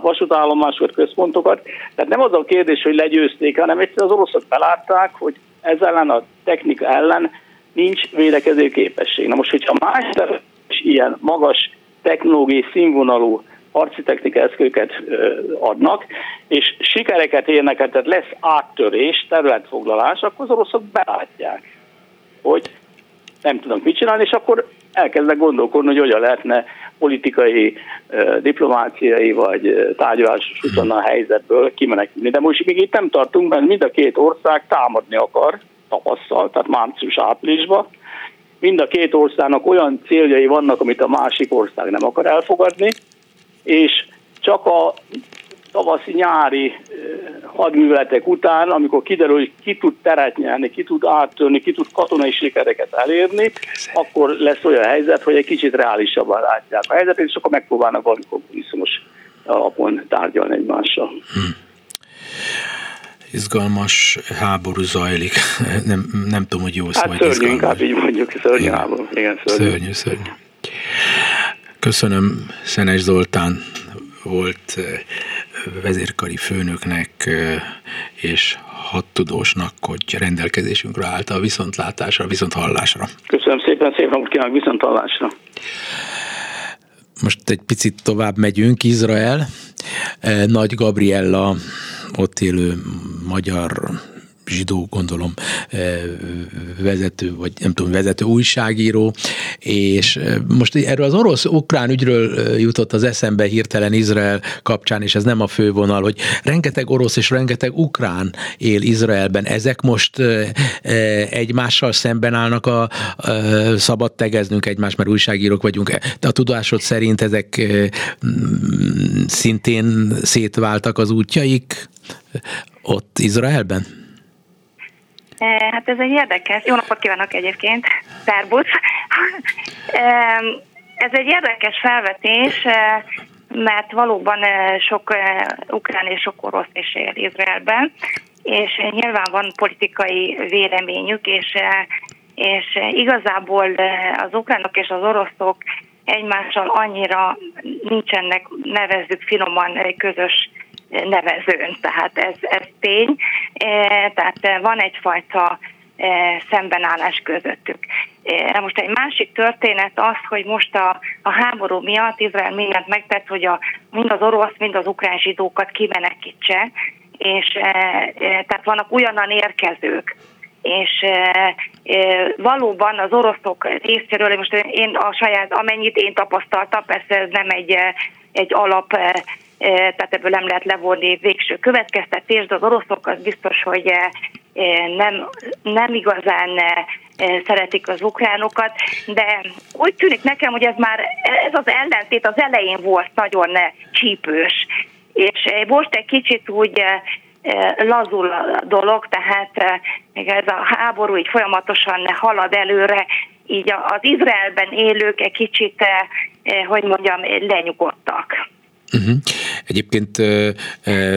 vasútállomásokat, központokat. Tehát nem az a kérdés, hogy legyőzték, hanem egyszerűen az oroszok belátták, hogy ez ellen a technika ellen nincs védekező képesség. Na most, hogyha más ilyen magas technológiai színvonalú harci technika eszközöket adnak, és sikereket érnek, tehát lesz áttörés, területfoglalás, akkor az oroszok belátják, hogy nem tudnak mit csinálni, és akkor elkezdnek gondolkodni, hogy hogyan lehetne politikai, diplomáciai vagy tárgyalásos úton a helyzetből kimenekülni. De most még itt nem tartunk, mert mind a két ország támadni akar tavasszal, tehát március-áprilisban. Mind a két országnak olyan céljai vannak, amit a másik ország nem akar elfogadni, és csak a tavaszi-nyári hadműveletek után, amikor kiderül, hogy ki tud teret nyerni, ki tud áttörni, ki tud katonai sikereket elérni, akkor lesz olyan helyzet, hogy egy kicsit reálisabban látják a helyzetet, és akkor megpróbálnak valami kompromisszumos alapon tárgyalni egymással. Hmm. Izgalmas háború zajlik. [laughs] Nem, nem tudom, hogy jó szó, hát szörnyű, inkább így mondjuk, szörnyű igen. háború. Igen, szörnyű. szörnyű, szörnyű. Köszönöm Szenes Zoltán volt vezérkari főnöknek és hadtudósnak, hogy rendelkezésünkre állt a viszontlátásra, viszonthallásra. Köszönöm szépen, szép napot kívánok, viszonthallásra. Most egy picit tovább megyünk, Izrael. Nagy Gabriella, ott élő magyar zsidó, gondolom, eh, vezető, vagy nem tudom, vezető újságíró, és eh, most erről az orosz-ukrán ügyről eh, jutott az eszembe hirtelen Izrael kapcsán, és ez nem a fővonal, hogy rengeteg orosz és rengeteg ukrán él Izraelben. Ezek most egymással szemben állnak a, a szabad tegeznünk egymást, mert újságírók vagyunk, de a tudásod szerint ezek szintén szétváltak az útjaik ott Izraelben? Eh, hát ez egy érdekes, jó napot kívánok egyébként, szerbusz. [laughs] Ez egy érdekes felvetés, eh, mert valóban eh, sok ukrán és sok orosz is él Izraelben, és nyilván van politikai véleményük, és, és igazából az ukránok és az oroszok egymással annyira nincsenek, nevezzük finoman, közös nevezőn, tehát ez, ez tény, e, tehát van egyfajta e, szembenállás közöttük. E, most egy másik történet az, hogy most a, a háború miatt Izrael mindent megtett, hogy a, mind az orosz, mind az ukrán zsidókat kimenekítse, és tehát vannak ugyanan érkezők, és e, e, valóban az oroszok részéről, most én a saját, amennyit én tapasztaltam, persze ez nem egy, egy alap tehát ebből nem lehet levonni végső következtetés, de az oroszok az biztos, hogy nem, nem igazán szeretik az ukránokat, de úgy tűnik nekem, hogy ez már ez az ellentét az elején volt nagyon csípős, és most egy kicsit úgy lazul a dolog, tehát még ez a háború így folyamatosan halad előre, így az Izraelben élők egy kicsit, hogy mondjam, lenyugodtak. Uh-huh. Egyébként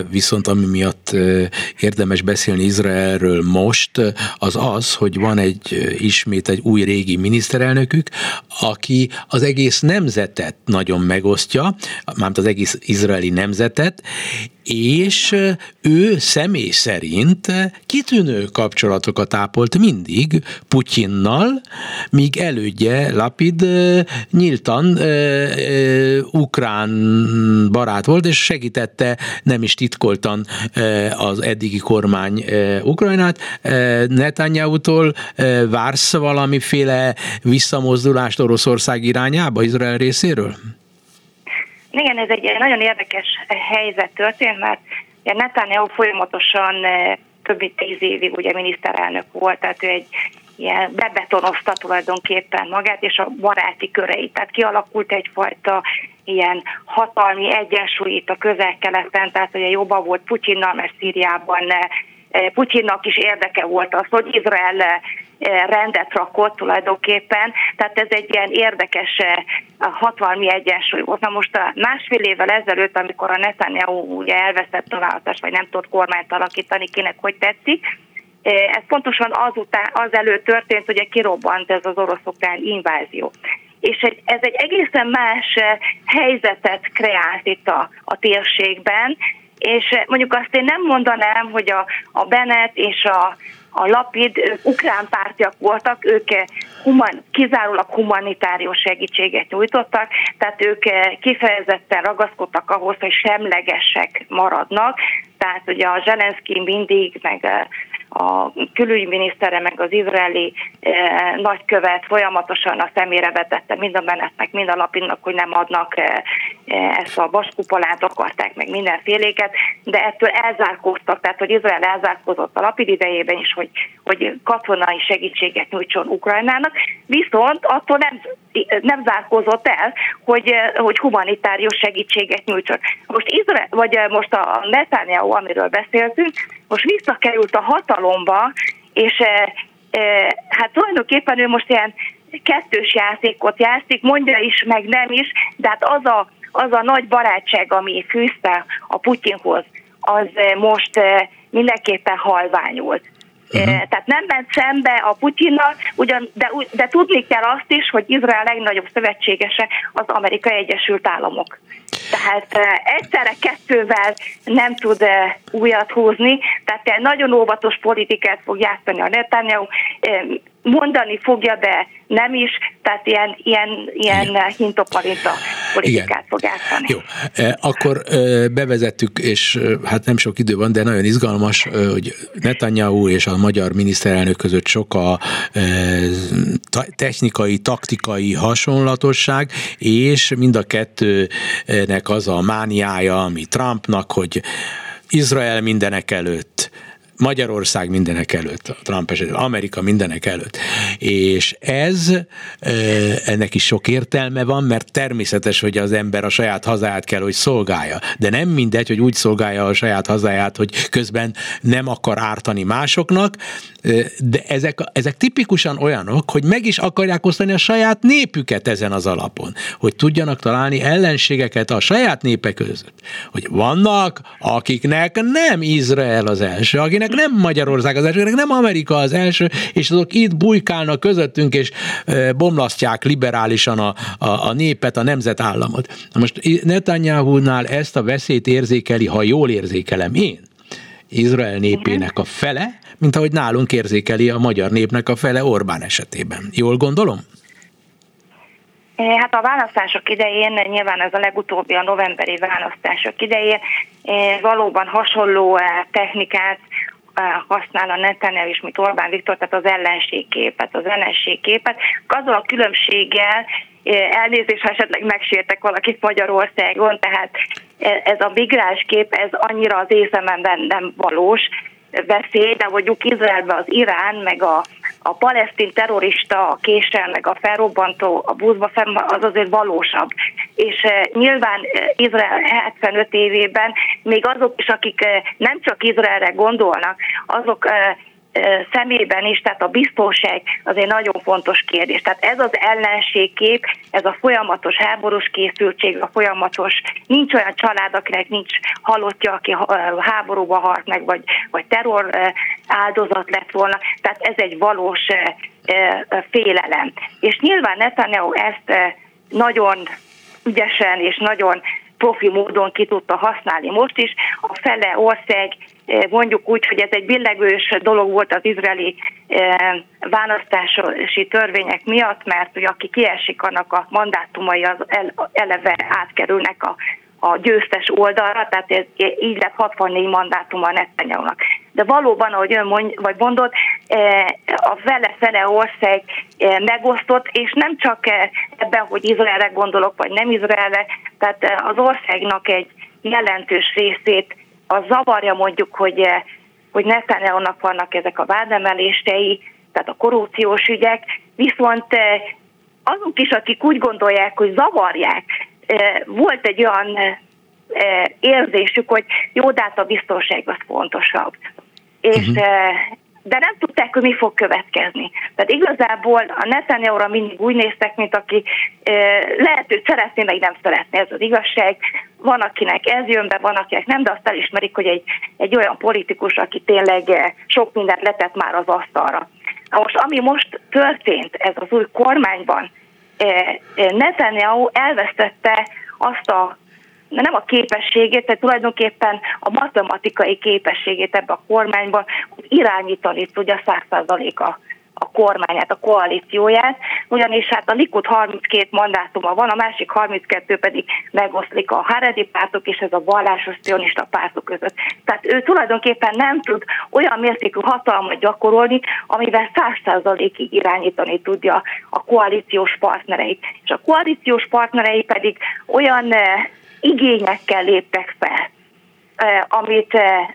viszont ami miatt érdemes beszélni Izraelről most, az az, hogy van egy ismét egy új régi miniszterelnökük, aki az egész nemzetet nagyon megosztja, mármint az egész izraeli nemzetet, és ő személy szerint kitűnő kapcsolatokat ápolt mindig Putyinnal, míg elődje Lapid nyíltan ukrán barát volt, és segítette nem is titkoltan az eddigi kormány Ukrajnát. Netanyahu-tól vársz valamiféle visszamozdulást Oroszország irányába Izrael részéről? Igen, ez egy nagyon érdekes helyzet történt, mert Netanyahu folyamatosan több mint tíz évig ugye miniszterelnök volt, tehát ő egy ilyen bebetonozta tulajdonképpen magát és a baráti köreit. Tehát kialakult egyfajta ilyen hatalmi egyensúlyt a közel-keleten, tehát ugye jobban volt Putyinnal, mert Szíriában Putyinnak is érdeke volt az, hogy Izrael rendet rakott tulajdonképpen, tehát ez egy ilyen érdekes hatalmi egyensúly volt. Na most a másfél évvel ezelőtt, amikor a Netanyahu ugye elveszett a vagy nem tudott kormányt alakítani, kinek hogy tetszik, ez pontosan azután, az előtt történt, hogy kirobbant ez az orosz-ukrán invázió. És ez egy egészen más helyzetet kreált itt a, a térségben, és mondjuk azt én nem mondanám, hogy a, a Bennett és a, a Lapid ukrán pártiak voltak, ők human, kizárólag humanitárius segítséget nyújtottak, tehát ők kifejezetten ragaszkodtak ahhoz, hogy semlegesek maradnak, tehát ugye a Zelenszky mindig, meg a külügyminisztere meg az izraeli eh, nagykövet folyamatosan a szemére vetette mind a menetnek, mind a lapinnak, hogy nem adnak eh, eh, ezt a vaskupolát, akarták meg mindenféléket, de ettől elzárkóztak, tehát hogy Izrael elzárkózott a lapid idejében is, hogy, hogy katonai segítséget nyújtson Ukrajnának, viszont attól nem, nem zárkózott el, hogy, eh, hogy humanitárius segítséget nyújtson. Most Izrael, vagy eh, most a Netanyahu, amiről beszéltünk, most visszakerült a hatalomba, és e, e, hát tulajdonképpen ő most ilyen kettős játékot játszik, mondja is, meg nem is, de hát az a, az a nagy barátság, ami fűzte a Putyinhoz, az most mindenképpen halványult. Uh-huh. Tehát nem ment szembe a Putyinnal, ugyan, de, de tudni kell azt is, hogy Izrael legnagyobb szövetségese az Amerikai Egyesült Államok. Tehát egyszerre kettővel nem tud újat húzni, tehát nagyon óvatos politikát fog játszani a Netanyahu, mondani fogja, de nem is, tehát ilyen, ilyen, ilyen hintopalinta politikát Igen. fog játszani. Jó, akkor bevezettük, és hát nem sok idő van, de nagyon izgalmas, hogy Netanyahu és a magyar miniszterelnök között sok a technikai, taktikai hasonlatosság, és mind a kettőnek az a mániája, ami Trumpnak, hogy Izrael mindenek előtt, Magyarország mindenek előtt, a Trump esetben, Amerika mindenek előtt. És ez, ennek is sok értelme van, mert természetes, hogy az ember a saját hazáját kell, hogy szolgálja. De nem mindegy, hogy úgy szolgálja a saját hazáját, hogy közben nem akar ártani másoknak, de ezek, ezek tipikusan olyanok, hogy meg is akarják osztani a saját népüket ezen az alapon, hogy tudjanak találni ellenségeket a saját népe között. Hogy vannak, akiknek nem Izrael az első, akinek nem Magyarország az első, akinek nem Amerika az első, és azok itt bujkálnak közöttünk, és bomlasztják liberálisan a, a, a népet, a nemzetállamot. Na most Netanyahu-nál ezt a veszélyt érzékeli, ha jól érzékelem én, Izrael népének a fele, mint ahogy nálunk érzékeli a magyar népnek a fele Orbán esetében. Jól gondolom? Hát a választások idején, nyilván ez a legutóbbi a novemberi választások idején, valóban hasonló eh, technikát használ a Netanyahu is, mint Orbán Viktor, tehát az ellenségképet, az ellenségképet, azzal a különbséggel, elnézést, ha esetleg megsértek valakit Magyarországon, tehát ez a migráns kép, ez annyira az észemben nem valós, veszély, de mondjuk Izraelben az Irán, meg a, a palesztin terrorista, a késsel, meg a felrobbantó, a buszba fenn, az azért valósabb. És e, nyilván e, Izrael 75 évében még azok is, akik e, nem csak Izraelre gondolnak, azok szemében is, tehát a biztonság az egy nagyon fontos kérdés. Tehát ez az ellenségkép, ez a folyamatos háborús készültség, a folyamatos, nincs olyan család, akinek nincs halottja, aki háborúba halt meg, vagy, vagy terror áldozat lett volna. Tehát ez egy valós félelem. És nyilván Netanyahu ezt nagyon ügyesen és nagyon profi módon ki tudta használni most is. A fele ország mondjuk úgy, hogy ez egy billegős dolog volt az izraeli választási törvények miatt, mert hogy aki kiesik, annak a mandátumai az eleve átkerülnek a a győztes oldalra, tehát ez, így lett 64 mandátum a Netanyahu-nak. De valóban, ahogy ön mond, vagy mondott, e, a vele-fele ország e, megosztott, és nem csak e, ebben, hogy Izraelre gondolok, vagy nem Izraelre, tehát az országnak egy jelentős részét az zavarja mondjuk, hogy, hogy Netanyahu-nak vannak ezek a vádemelései, tehát a korrupciós ügyek, viszont azok is, akik úgy gondolják, hogy zavarják volt egy olyan érzésük, hogy jó, de hát a biztonság az fontosabb. És uh-huh. De nem tudták, hogy mi fog következni. Tehát igazából a Netanyahu-ra mindig úgy néztek, mint aki lehet, hogy szeretné, meg nem szeretné, ez az igazság. Van, akinek ez jön be, van, akinek nem, de azt elismerik, hogy egy, egy olyan politikus, aki tényleg sok mindent letett már az asztalra. Na most, ami most történt ez az új kormányban, Netanyahu elvesztette azt a nem a képességét, tehát tulajdonképpen a matematikai képességét ebbe a kormányban, irányítani tudja száz a kormányát, a koalícióját, ugyanis hát a Likud 32 mandátuma van, a másik 32 pedig megoszlik a Haredi pártok és ez a vallásos cionista pártok között. Tehát ő tulajdonképpen nem tud olyan mértékű hatalmat gyakorolni, amivel 100%-ig irányítani tudja a koalíciós partnereit. És a koalíciós partnerei pedig olyan eh, igényekkel léptek fel, Eh, amit eh,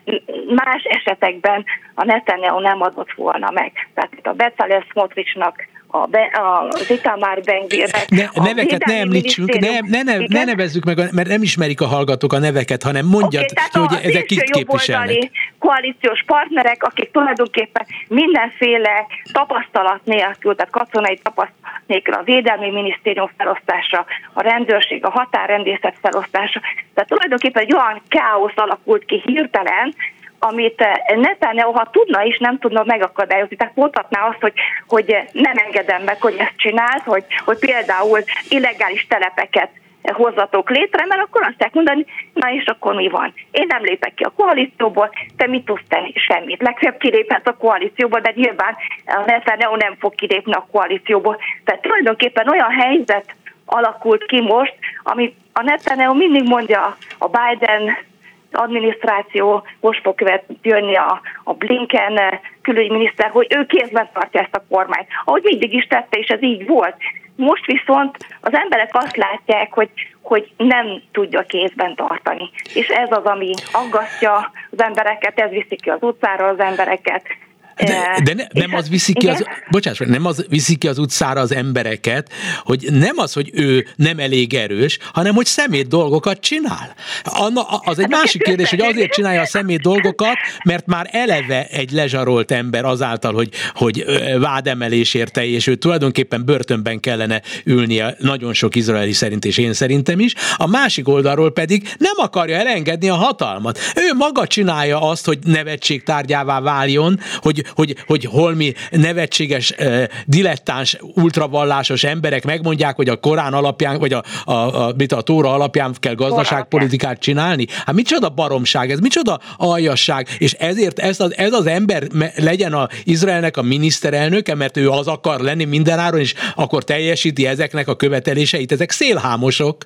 más esetekben a Netanyahu nem adott volna meg. Tehát a Bezalel Smotrichnak a, be, a Zitamár Bengvirnek. Ne, a neveket ne említsünk, ne, ne, ne, ne nevezzük meg, mert nem ismerik a hallgatók a neveket, hanem mondjad, okay, hogy ezek kit képviselnek. koalíciós partnerek, akik tulajdonképpen mindenféle tapasztalat nélkül, tehát katonai tapasztalat nélkül a Védelmi Minisztérium felosztása, a rendőrség, a határrendészet felosztása. Tehát tulajdonképpen egy olyan káosz alakult ki hirtelen, amit eh, Netanyahu, ha tudna is, nem tudna megakadályozni. Tehát mondhatná azt, hogy, hogy nem engedem meg, hogy ezt csinált, hogy, hogy például illegális telepeket hozzatok létre, mert akkor azt kell mondani, na és akkor mi van? Én nem lépek ki a koalícióból, te mit tudsz tenni? Semmit. Legfeljebb kiléphet a koalícióból, de nyilván Netanyahu nem fog kilépni a koalícióból. Tehát tulajdonképpen olyan helyzet alakult ki most, ami a Netanyahu mindig mondja a Biden adminisztráció, most fog követ jönni a, a Blinken eh, külügyminiszter, hogy ő kézben tartja ezt a kormányt. Ahogy mindig is tette, és ez így volt. Most viszont az emberek azt látják, hogy, hogy nem tudja kézben tartani. És ez az, ami aggasztja az embereket, ez viszi ki az utcára az embereket, de, de ne, nem az viszi ki az, bocsáss, nem az viszi ki az utcára az embereket, hogy nem az, hogy ő nem elég erős, hanem hogy szemét dolgokat csinál. Anna, az egy hát másik kérdés, hogy azért csinálja a szemét dolgokat, mert már eleve egy lezsarolt ember azáltal, hogy, hogy vádemelés érte, és ő tulajdonképpen börtönben kellene ülnie nagyon sok izraeli szerint, és én szerintem is. A másik oldalról pedig nem akarja elengedni a hatalmat. Ő maga csinálja azt, hogy nevetség tárgyává váljon, hogy, hogy, hogy holmi nevetséges, dilettáns, ultravallásos emberek megmondják, hogy a Korán alapján, vagy a, a, a, mit a Tóra alapján kell gazdaságpolitikát csinálni. Hát micsoda baromság ez, micsoda aljasság, és ezért ez az, ez az ember legyen a Izraelnek a miniszterelnöke, mert ő az akar lenni mindenáron, és akkor teljesíti ezeknek a követeléseit. Ezek szélhámosok.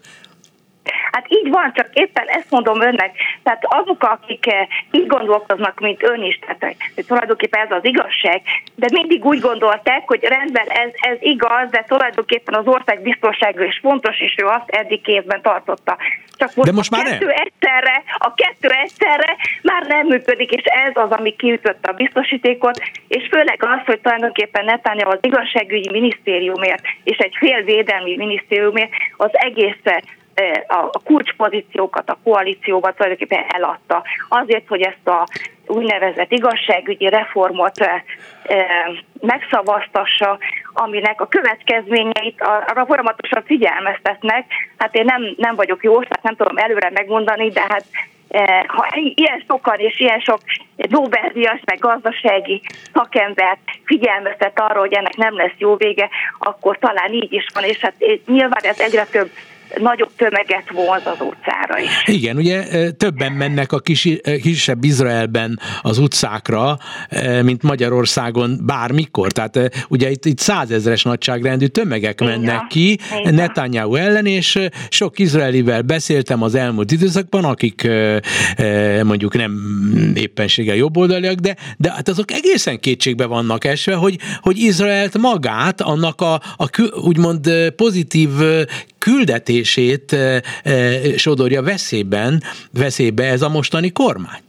Hát így van, csak éppen ezt mondom önnek. Tehát azok, akik eh, így gondolkoznak, mint ön is, tehát hogy tulajdonképpen ez az igazság, de mindig úgy gondolták, hogy rendben ez, ez igaz, de tulajdonképpen az ország biztonsága is fontos, és ő azt eddig kézben tartotta. Csak most, de most a már kettő nem. egyszerre, a kettő egyszerre már nem működik, és ez az, ami kiütötte a biztosítékot, és főleg az, hogy tulajdonképpen Netanyahu az igazságügyi minisztériumért és egy félvédelmi minisztériumért az egész a kulcspozíciókat a koalícióban tulajdonképpen eladta. Azért, hogy ezt a úgynevezett igazságügyi reformot megszavaztassa, aminek a következményeit arra folyamatosan figyelmeztetnek. Hát én nem, nem vagyok jó, tehát nem tudom előre megmondani, de hát ha ilyen sokan és ilyen sok Nobel-díjas, meg gazdasági szakembert figyelmeztet arra, hogy ennek nem lesz jó vége, akkor talán így is van, és hát nyilván ez egyre több nagyobb tömeget vonz az utcára is. Igen, ugye többen mennek a kis, kisebb Izraelben az utcákra, mint Magyarországon bármikor. Tehát ugye itt, itt százezres nagyságrendű tömegek Igen. mennek ki Igen. Netanyahu ellen, és sok izraelivel beszéltem az elmúlt időszakban, akik mondjuk nem éppenséggel jobboldaliak, de, de hát azok egészen kétségbe vannak esve, hogy, hogy Izraelt magát, annak a, a úgymond pozitív küldetését sodorja veszélyben, veszélybe ez a mostani kormány.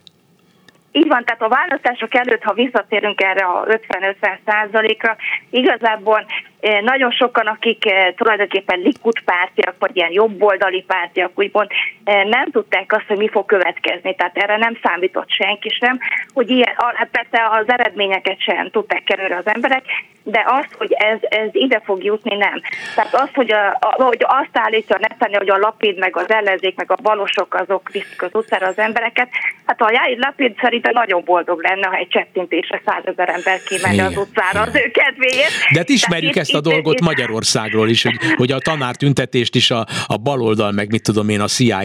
Így van, tehát a választások előtt, ha visszatérünk erre a 50-50 százalékra, igazából nagyon sokan, akik tulajdonképpen Likud pártiak, vagy ilyen jobboldali pártiak, úgymond nem tudták azt, hogy mi fog következni. Tehát erre nem számított senki sem, hogy ilyen, hát persze az eredményeket sem tudták kerülni az emberek, de azt, hogy ez, ez ide fog jutni, nem. Tehát azt, hogy, a, a, hogy azt állítja Netanyahu, hogy a Lapid, meg az ellenzék, meg a balosok azok viszik az utcára az embereket, hát a Jair Lapid szerintem nagyon boldog lenne, ha egy csettintésre százezer ember kimenne az utcára az ő kedvéért. De hát ismerjük Tehát ezt a dolgot Magyarországról is, hogy, hogy a tanártüntetést is a, a baloldal, meg mit tudom én, a CIA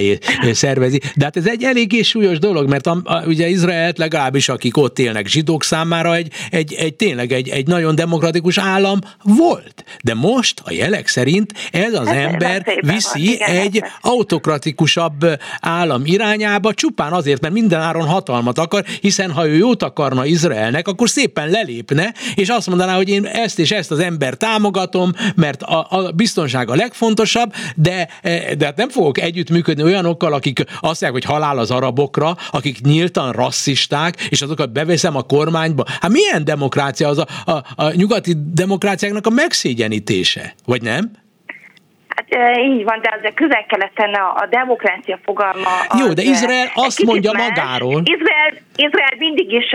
szervezi. De hát ez egy eléggé súlyos dolog, mert a, a, ugye Izraelt legalábbis akik ott élnek zsidók számára egy, egy, egy tényleg egy, egy nagyon demokratikus állam volt. De most a jelek szerint ez az hát, ember viszi van, egy igen, autokratikusabb állam irányába, csupán azért, mert mindenáron hatalmat akar, hiszen ha ő jót akarna Izraelnek, akkor szépen lelépne, és azt mondaná, hogy én ezt és ezt az ember támogatom, támogatom, mert a, a biztonság a legfontosabb, de, e, de hát nem fogok együttműködni olyanokkal, akik azt mondják, hogy halál az arabokra, akik nyíltan rasszisták, és azokat beveszem a kormányba. Hát milyen demokrácia az a, a, a nyugati demokráciáknak a megszégyenítése, vagy nem? Hát így van, de azért közel-keleten a, a demokrácia fogalma... Jó, de Izrael azt mondja más. magáról... Izrael, Izrael mindig is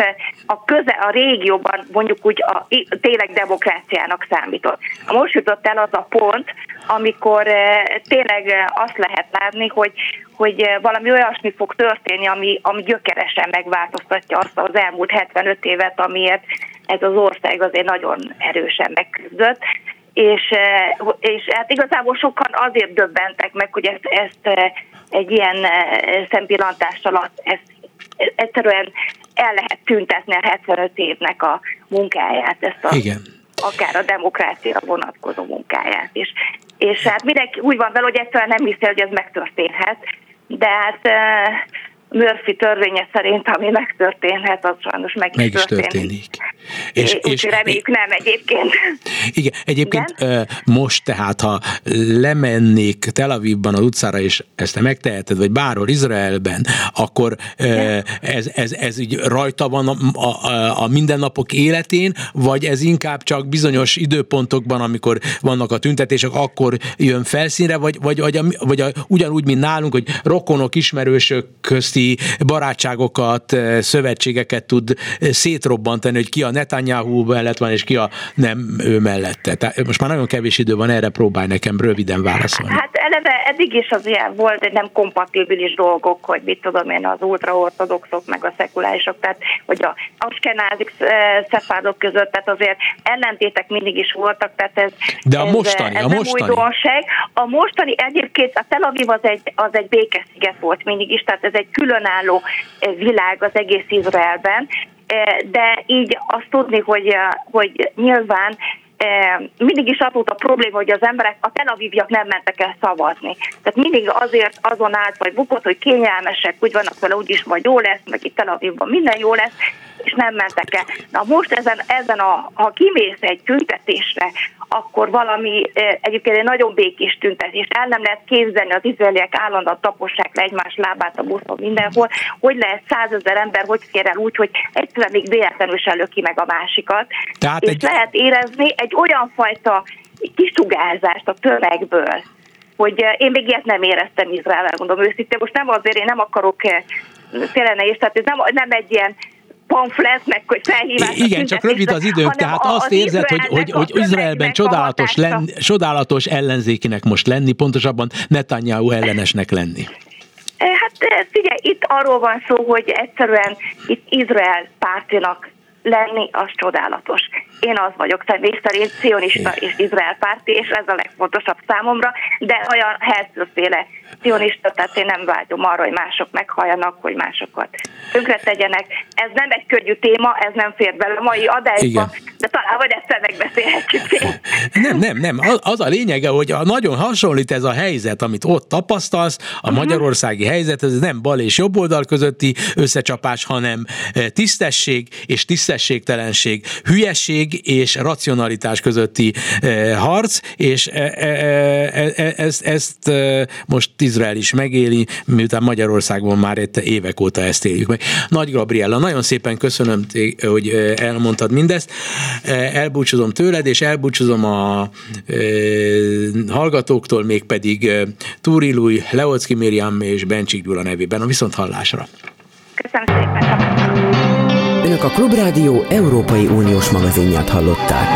a köze, a régióban mondjuk úgy a, tényleg demokráciának számított. Most jutott el az a pont, amikor tényleg azt lehet látni, hogy hogy valami olyasmi fog történni, ami, ami gyökeresen megváltoztatja azt az elmúlt 75 évet, amiért ez az ország azért nagyon erősen megküzdött és, eh, és hát igazából sokan azért döbbentek meg, hogy ezt, ezt eh, egy ilyen eh, szempillantás alatt ezt egyszerűen el lehet tüntetni a 75 évnek a munkáját, ezt a, Igen. akár a demokrácia vonatkozó munkáját is. És hát mindenki úgy van vele, hogy egyszerűen nem hiszi, hogy ez megtörténhet, de hát Murphy törvénye szerint, ami megtörténhet, az sajnos meg is, meg is történik. történik. És, és, és reméljük nem egyébként. Igen, egyébként igen? most tehát, ha lemennék Tel Avivban az utcára, és ezt te megteheted, vagy bárhol Izraelben, akkor ez, ez, ez így rajta van a, a, a mindennapok életén, vagy ez inkább csak bizonyos időpontokban, amikor vannak a tüntetések, akkor jön felszínre, vagy, vagy, vagy, a, vagy a, ugyanúgy, mint nálunk, hogy rokonok, ismerősök közti barátságokat, eh, szövetségeket tud eh, szétrobbantani, hogy ki a Netanyahu mellett van, és ki a nem ő mellette. Tehát most már nagyon kevés idő van, erre próbálj nekem röviden válaszolni. Hát eleve eddig is az ilyen volt, hogy nem kompatibilis dolgok, hogy mit tudom én, az ultraortodoxok meg a szekulárisok, tehát hogy a askenázik eh, szefádok között, tehát azért ellentétek mindig is voltak, tehát ez, De a mostani, ez, a mostani. újdonság. A mostani egyébként a Tel Aviv az egy, az egy békesziget volt mindig is, tehát ez egy külön különálló eh, világ az egész Izraelben, eh, de így azt tudni, hogy, eh, hogy nyilván mindig is az volt a probléma, hogy az emberek, a Tel Avivjak nem mentek el szavazni. Tehát mindig azért azon állt, vagy bukott, hogy kényelmesek, úgy vannak vele, úgyis majd jó lesz, meg itt Tel Avivban minden jó lesz, és nem mentek el. Na most ezen, ezen a, ha kimész egy tüntetésre, akkor valami egyébként egy nagyon békés tüntetés. El nem lehet képzelni, az izraeliek állandóan tapossák le egymás lábát a buszon mindenhol. Hogy lehet százezer ember, hogy fér el úgy, hogy egyszerűen még véletlenül se ki meg a másikat. Tehát és egy... lehet érezni egy olyan fajta kisugárzást a tömegből, hogy én még ilyet nem éreztem Izraelvel, mondom őszintén. Most nem azért, én nem akarok tényleg és tehát ez nem, nem egy ilyen pamflet, meg hogy felhívás. Igen, csak rövid az időnk, tehát azt érzed, hogy, hogy, hogy Izraelben csodálatos, lenni, csodálatos ellenzékinek most lenni, pontosabban Netanyahu ellenesnek lenni. Eh, hát eh, figyelj, itt arról van szó, hogy egyszerűen itt Izrael pártinak lenni, az csodálatos. Én az vagyok személy szerint cionista és Izrael párti, és ez a legfontosabb számomra, de olyan Herzlféle cionista, tehát én nem vágyom arra, hogy mások meghalljanak, hogy másokat tönkre tegyenek. Ez nem egy könnyű téma, ez nem fér bele a mai adásba, Igen. de talán vagy egyszer megbeszélhetjük. Nem, nem, nem. Az a lényege, hogy a nagyon hasonlít ez a helyzet, amit ott tapasztalsz, a uh-huh. magyarországi helyzet, ez nem bal és jobb oldal közötti összecsapás, hanem e, tisztesség és tisztességtelenség, hülyeség és racionalitás közötti e, harc, és e, ezt, ezt most Izrael is megéli, miután Magyarországon már évek óta ezt éljük meg. Nagy Gabriella, nagyon szépen köszönöm, hogy elmondtad mindezt. Elbúcsúzom tőled, és elbúcsúzom a hallgatóktól, mégpedig Túri Lui, Leocki Miriam és Bencsik Gyula nevében a viszont hallásra. Köszönöm szépen. Önök a Klubrádió Európai Uniós magazinját hallották.